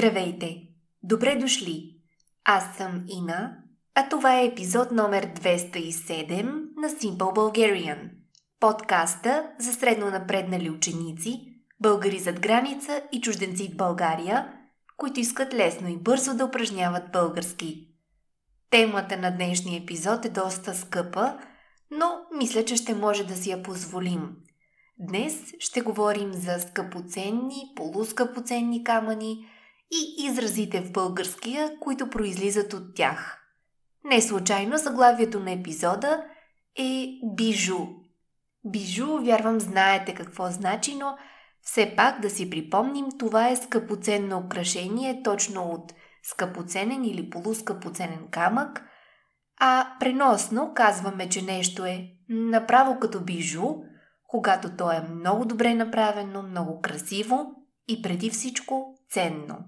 Здравейте! Добре дошли! Аз съм Ина, а това е епизод номер 207 на Simple Bulgarian, подкаста за средно напреднали ученици, българи зад граница и чужденци в България, които искат лесно и бързо да упражняват български. Темата на днешния епизод е доста скъпа, но мисля, че ще може да си я позволим – Днес ще говорим за скъпоценни, полускъпоценни камъни и изразите в българския, които произлизат от тях. Не случайно заглавието на епизода е бижу. Бижу, вярвам, знаете какво значи, но все пак да си припомним, това е скъпоценно украшение точно от скъпоценен или полускъпоценен камък, а преносно казваме, че нещо е направо като бижу – когато то е много добре направено, много красиво и преди всичко ценно.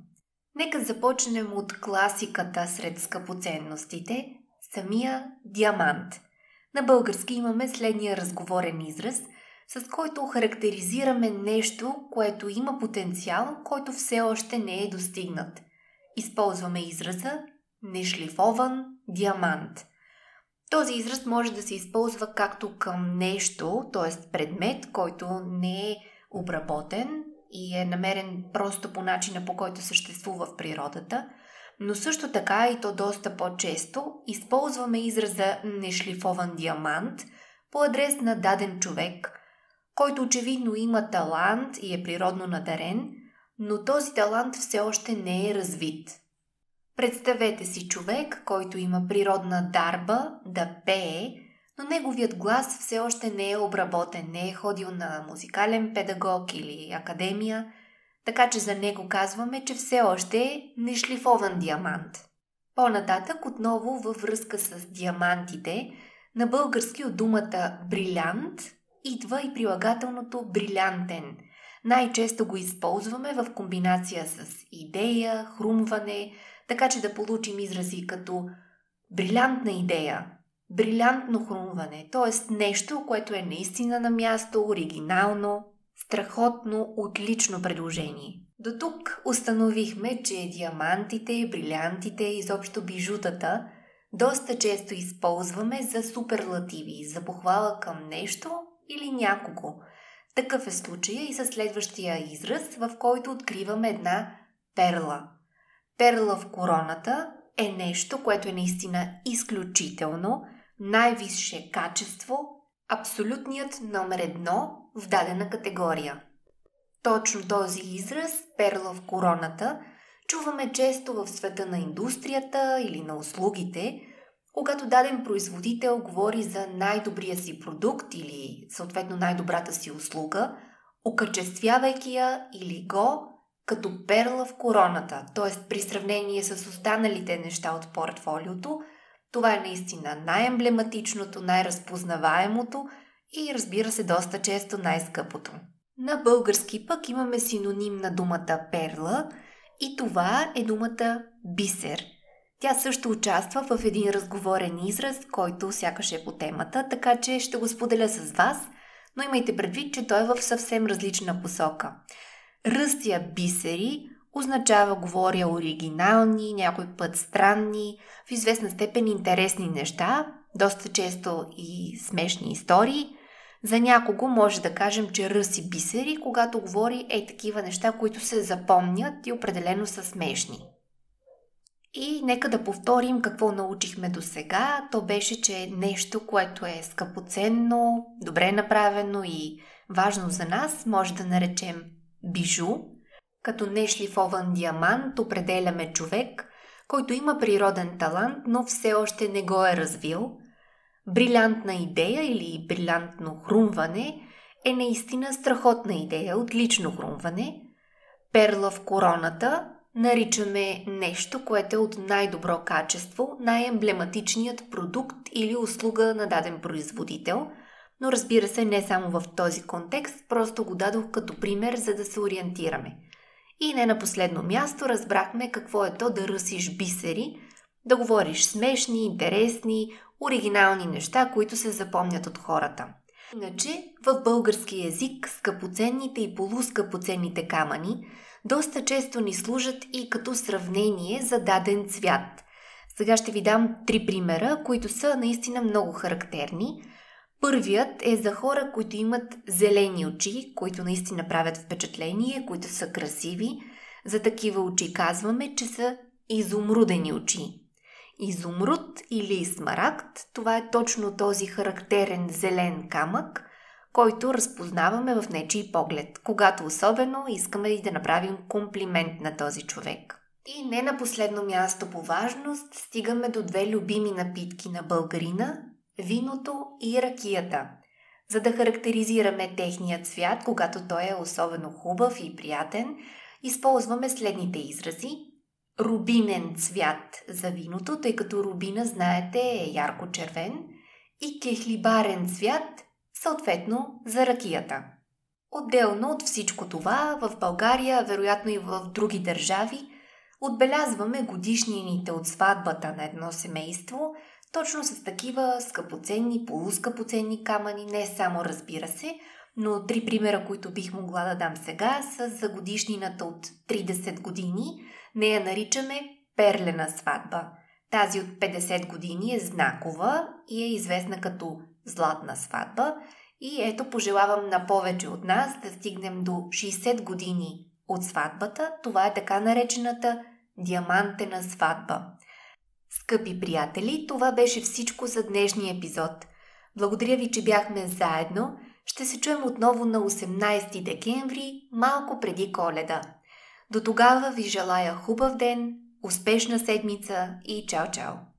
Нека започнем от класиката сред скъпоценностите – самия диамант. На български имаме следния разговорен израз, с който характеризираме нещо, което има потенциал, който все още не е достигнат. Използваме израза нешлифован диамант – този израз може да се използва както към нещо, т.е. предмет, който не е обработен и е намерен просто по начина по който съществува в природата, но също така и то доста по-често използваме израза нешлифован диамант по адрес на даден човек, който очевидно има талант и е природно надарен, но този талант все още не е развит – Представете си човек, който има природна дарба да пее, но неговият глас все още не е обработен, не е ходил на музикален педагог или академия, така че за него казваме, че все още е нешлифован диамант. По-нататък, отново във връзка с диамантите, на български от думата брилянт идва и прилагателното брилянтен. Най-често го използваме в комбинация с идея, хрумване, така че да получим изрази като брилянтна идея, брилянтно хрумване, т.е. нещо, което е наистина на място, оригинално, страхотно, отлично предложение. До тук установихме, че диамантите, брилянтите, изобщо бижутата доста често използваме за суперлативи, за похвала към нещо или някого. Такъв е случая и със следващия израз, в който откриваме една перла – перла в короната е нещо, което е наистина изключително, най-висше качество, абсолютният номер едно в дадена категория. Точно този израз, перла в короната, чуваме често в света на индустрията или на услугите, когато даден производител говори за най-добрия си продукт или съответно най-добрата си услуга, окачествявайки я или го като перла в короната, т.е. при сравнение с останалите неща от портфолиото, това е наистина най-емблематичното, най-разпознаваемото и разбира се доста често най-скъпото. На български пък имаме синоним на думата перла и това е думата бисер. Тя също участва в един разговорен израз, който сякаш е по темата, така че ще го споделя с вас, но имайте предвид, че той е в съвсем различна посока. Ръстия бисери означава говоря оригинални, някой път странни, в известна степен интересни неща, доста често и смешни истории. За някого може да кажем, че ръси бисери, когато говори е такива неща, които се запомнят и определено са смешни. И нека да повторим какво научихме до сега. То беше, че нещо, което е скъпоценно, добре направено и важно за нас, може да наречем бижу, като нешлифован диамант определяме човек, който има природен талант, но все още не го е развил. Брилянтна идея или брилянтно хрумване е наистина страхотна идея, отлично хрумване. Перла в короната наричаме нещо, което е от най-добро качество, най-емблематичният продукт или услуга на даден производител – но разбира се не само в този контекст, просто го дадох като пример, за да се ориентираме. И не на последно място разбрахме какво е то да ръсиш бисери, да говориш смешни, интересни, оригинални неща, които се запомнят от хората. Иначе, в български язик скъпоценните и полускъпоценните камъни доста често ни служат и като сравнение за даден цвят. Сега ще ви дам три примера, които са наистина много характерни. Първият е за хора, които имат зелени очи, които наистина правят впечатление, които са красиви. За такива очи казваме, че са изумрудени очи. Изумруд или смарагд, това е точно този характерен зелен камък, който разпознаваме в нечий поглед, когато особено искаме и да направим комплимент на този човек. И не на последно място по важност, стигаме до две любими напитки на българина – виното и ракията. За да характеризираме техния цвят, когато той е особено хубав и приятен, използваме следните изрази. Рубинен цвят за виното, тъй като рубина, знаете, е ярко червен, и кехлибарен цвят, съответно за ракията. Отделно от всичко това, в България, вероятно и в други държави, отбелязваме годишнините от сватбата на едно семейство, точно с такива скъпоценни, полускъпоценни камъни, не само разбира се, но три примера, които бих могла да дам сега, са за годишнината от 30 години. Нея наричаме перлена сватба. Тази от 50 години е знакова и е известна като златна сватба. И ето пожелавам на повече от нас да стигнем до 60 години от сватбата. Това е така наречената диамантена сватба. Скъпи приятели, това беше всичко за днешния епизод. Благодаря ви, че бяхме заедно. Ще се чуем отново на 18 декември, малко преди коледа. До тогава ви желая хубав ден, успешна седмица и чао-чао!